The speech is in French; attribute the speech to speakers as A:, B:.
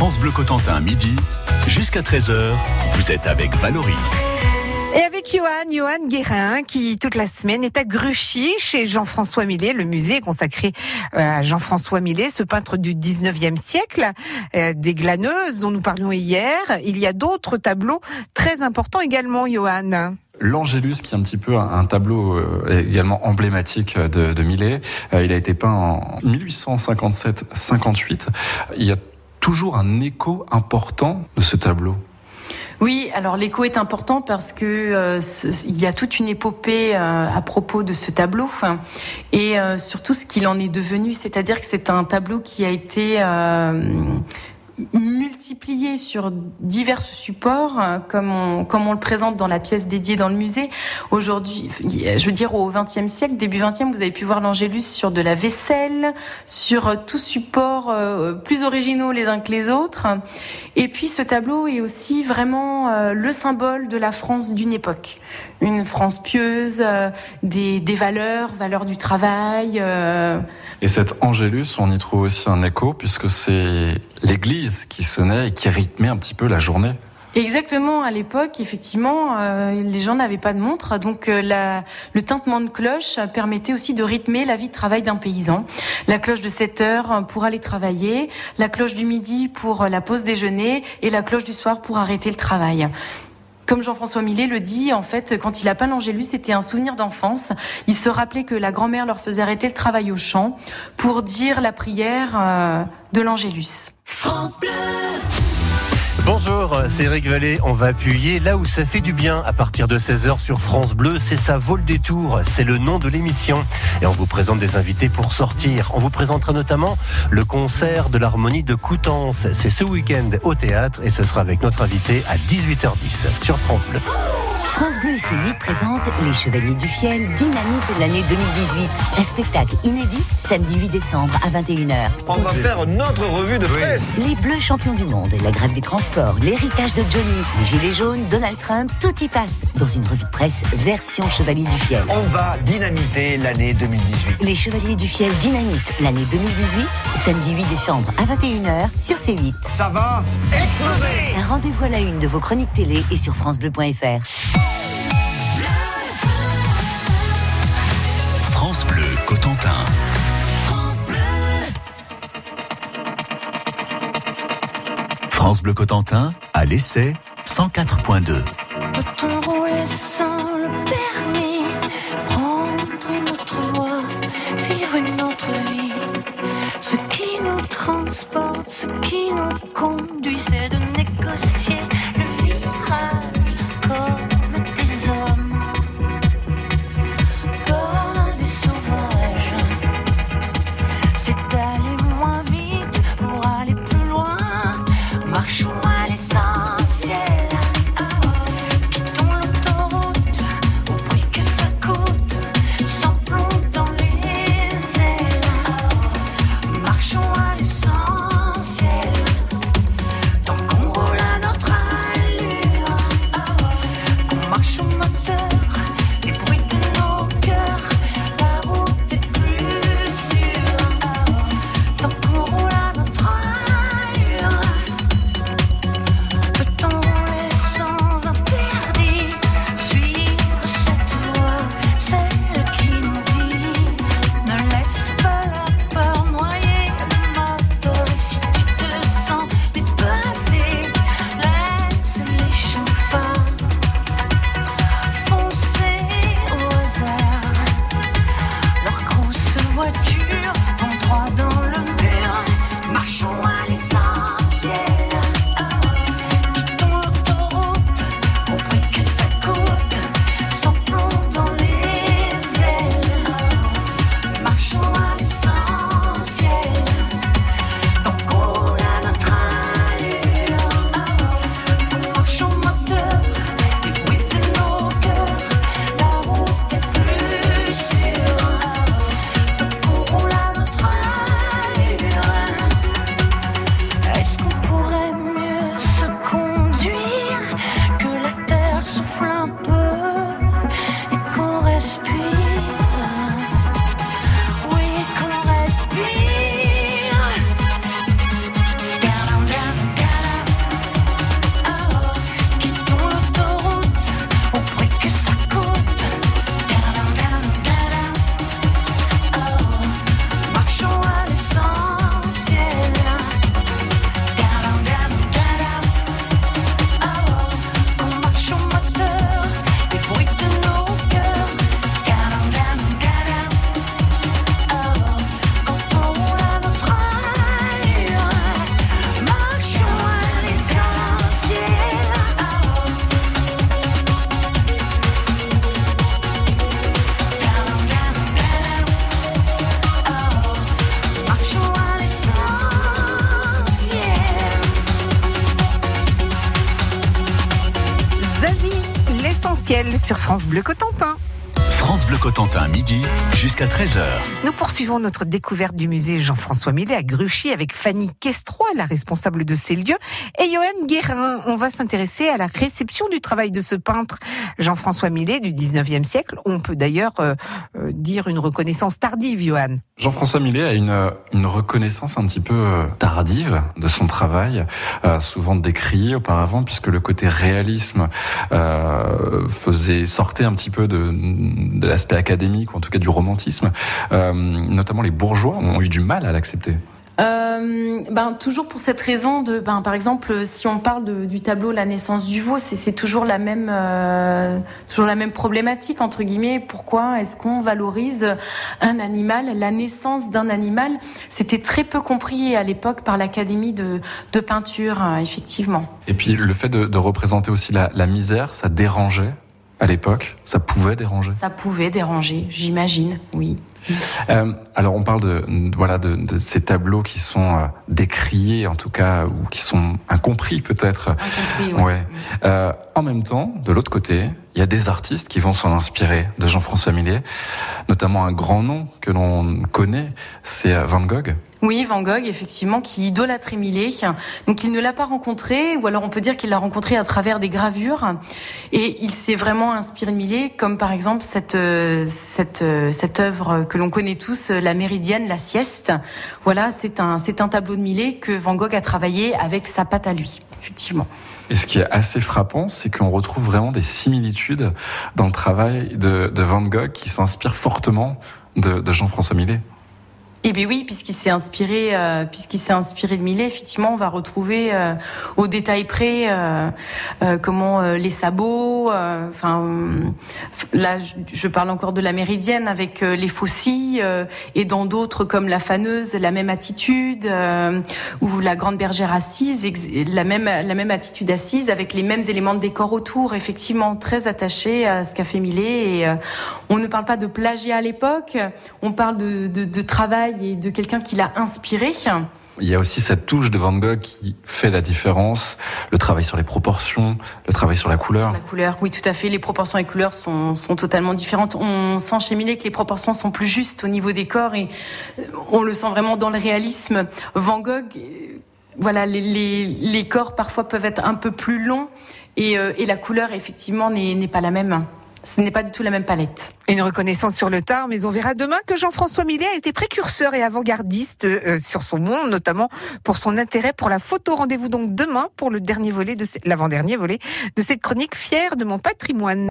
A: France Bleu Cotentin, midi, jusqu'à 13h, vous êtes avec Valoris.
B: Et avec Johan, Johan Guérin, qui toute la semaine est à Gruchy, chez Jean-François Millet. Le musée est consacré euh, à Jean-François Millet, ce peintre du 19e siècle, euh, des glaneuses dont nous parlions hier. Il y a d'autres tableaux très importants également, Johan.
C: L'Angélus, qui est un petit peu un tableau euh, également emblématique de, de Millet, il a été peint en 1857-58. Il y a toujours un écho important de ce tableau.
D: Oui, alors l'écho est important parce que euh, il y a toute une épopée euh, à propos de ce tableau et euh, surtout ce qu'il en est devenu, c'est-à-dire que c'est un tableau qui a été multiplié sur divers supports, euh, comme on, comme on le présente dans la pièce dédiée dans le musée. Aujourd'hui, je veux dire, au XXe siècle, début XXe, vous avez pu voir l'Angélus sur de la vaisselle, sur euh, tout support euh, plus originaux les uns que les autres. Et puis, ce tableau est aussi vraiment le symbole de la France d'une époque. Une France pieuse, des, des valeurs, valeurs du travail.
C: Et cet Angélus, on y trouve aussi un écho, puisque c'est l'église qui sonnait et qui rythmait un petit peu la journée.
D: Exactement, à l'époque, effectivement, euh, les gens n'avaient pas de montre, donc euh, la, le tintement de cloche permettait aussi de rythmer la vie de travail d'un paysan. La cloche de 7 heures pour aller travailler, la cloche du midi pour la pause déjeuner et la cloche du soir pour arrêter le travail. Comme Jean-François Millet le dit, en fait, quand il a peint l'Angélus, c'était un souvenir d'enfance. Il se rappelait que la grand-mère leur faisait arrêter le travail au champ pour dire la prière euh, de l'Angélus. France Bleu
E: Bonjour, c'est Eric Vallée. On va appuyer là où ça fait du bien à partir de 16h sur France Bleu. C'est ça, Vol des Tours. C'est le nom de l'émission. Et on vous présente des invités pour sortir. On vous présentera notamment le concert de l'harmonie de Coutances. C'est ce week-end au théâtre et ce sera avec notre invité à 18h10 sur France Bleu.
F: France Bleu et ses présente Les Chevaliers du Fiel Dynamite l'année 2018. Un spectacle inédit samedi 8 décembre à 21h.
G: On va faire notre revue de presse.
F: Les Bleus champions du monde, la grève des transports, l'héritage de Johnny, les Gilets jaunes, Donald Trump, tout y passe dans une revue de presse version Chevalier du Fiel.
G: On va dynamiter l'année 2018.
F: Les Chevaliers du Fiel Dynamite l'année 2018, samedi 8 décembre à 21h sur C8.
G: Ça va exploser
F: Un rendez-vous à la une de vos chroniques télé et sur francebleu.fr.
A: France Bleu. France Bleu Cotentin, à l'essai 104.2.
H: Peut-on rouler sans le permis? Prendre une autre voie, vivre une autre vie Ce qui nous transporte, ce qui nous conduit, c'est de négocier
B: sur France Bleu Cotentin.
A: France Bleu Cotentin, midi jusqu'à 13h.
B: Nous poursuivons notre découverte du musée Jean-François Millet à Gruchy avec Fanny Questroy, la responsable de ces lieux, et Johan Guérin. On va s'intéresser à la réception du travail de ce peintre Jean-François Millet du 19e siècle. On peut d'ailleurs euh, euh, dire une reconnaissance tardive, Johan.
C: Jean-François Millet a une, une reconnaissance un petit peu euh, tardive de son travail, euh, souvent décrié auparavant, puisque le côté réalisme euh, faisait sortir un petit peu de, de l'aspect académique, ou en tout cas du romantisme. Euh, notamment les bourgeois ont eu du mal à l'accepter.
D: Euh, ben, toujours pour cette raison de, ben, par exemple, si on parle de, du tableau La naissance du veau, c'est toujours la même, euh, toujours la même problématique entre guillemets. Pourquoi est-ce qu'on valorise un animal, la naissance d'un animal? C'était très peu compris à l'époque par l'Académie de, de peinture, hein, effectivement.
C: Et puis le fait de, de représenter aussi la, la misère, ça dérangeait à l'époque, ça pouvait déranger?
D: Ça pouvait déranger, j'imagine, oui.
C: Euh, alors on parle de voilà de, de ces tableaux qui sont euh, décriés en tout cas ou qui sont incompris peut-être.
D: Incompris, ouais.
C: Ouais. Euh, en même temps, de l'autre côté, il y a des artistes qui vont s'en inspirer de Jean-François Millet, notamment un grand nom que l'on connaît, c'est Van Gogh.
D: Oui, Van Gogh, effectivement, qui idolâtrait Millet. Donc, il ne l'a pas rencontré, ou alors on peut dire qu'il l'a rencontré à travers des gravures. Et il s'est vraiment inspiré de Millet, comme par exemple cette, euh, euh, cette œuvre que l'on connaît tous, euh, La Méridienne, La Sieste. Voilà, c'est un, c'est un tableau de Millet que Van Gogh a travaillé avec sa patte à lui, effectivement.
C: Et ce qui est assez frappant, c'est qu'on retrouve vraiment des similitudes dans le travail de, Van Gogh qui s'inspire fortement de Jean-François Millet.
D: Eh bien oui, puisqu'il s'est inspiré, euh, puisqu'il s'est inspiré de Millet, effectivement, on va retrouver euh, au détail près euh, comment les sabots. Enfin, là, je, parle encore de la Méridienne avec les faucilles et dans d'autres comme la faneuse, la même attitude ou la grande bergère assise, la même la même attitude assise avec les mêmes éléments de décor autour. Effectivement, très attaché à ce qu'a fait Millet. Et on ne parle pas de plagiat à l'époque, on parle de travail et de quelqu'un qui l'a inspiré.
C: Il y a aussi cette touche de Van Gogh qui fait la différence, le travail sur les proportions, le travail sur la couleur.
D: La couleur, oui, tout à fait. Les proportions et couleurs sont, sont totalement différentes. On sent chez Millet que les proportions sont plus justes au niveau des corps et euh, on le sent vraiment dans le réalisme. Van Gogh, euh, voilà, les, les, les corps parfois peuvent être un peu plus longs et, euh, et la couleur, effectivement, n'est n'est pas la même. Ce n'est pas du tout la même palette.
B: Une reconnaissance sur le tard, mais on verra demain que Jean-François Millet a été précurseur et avant-gardiste euh, sur son monde, notamment pour son intérêt pour la photo. Rendez-vous donc demain pour le dernier volet de l'avant-dernier volet de cette chronique fière de mon patrimoine.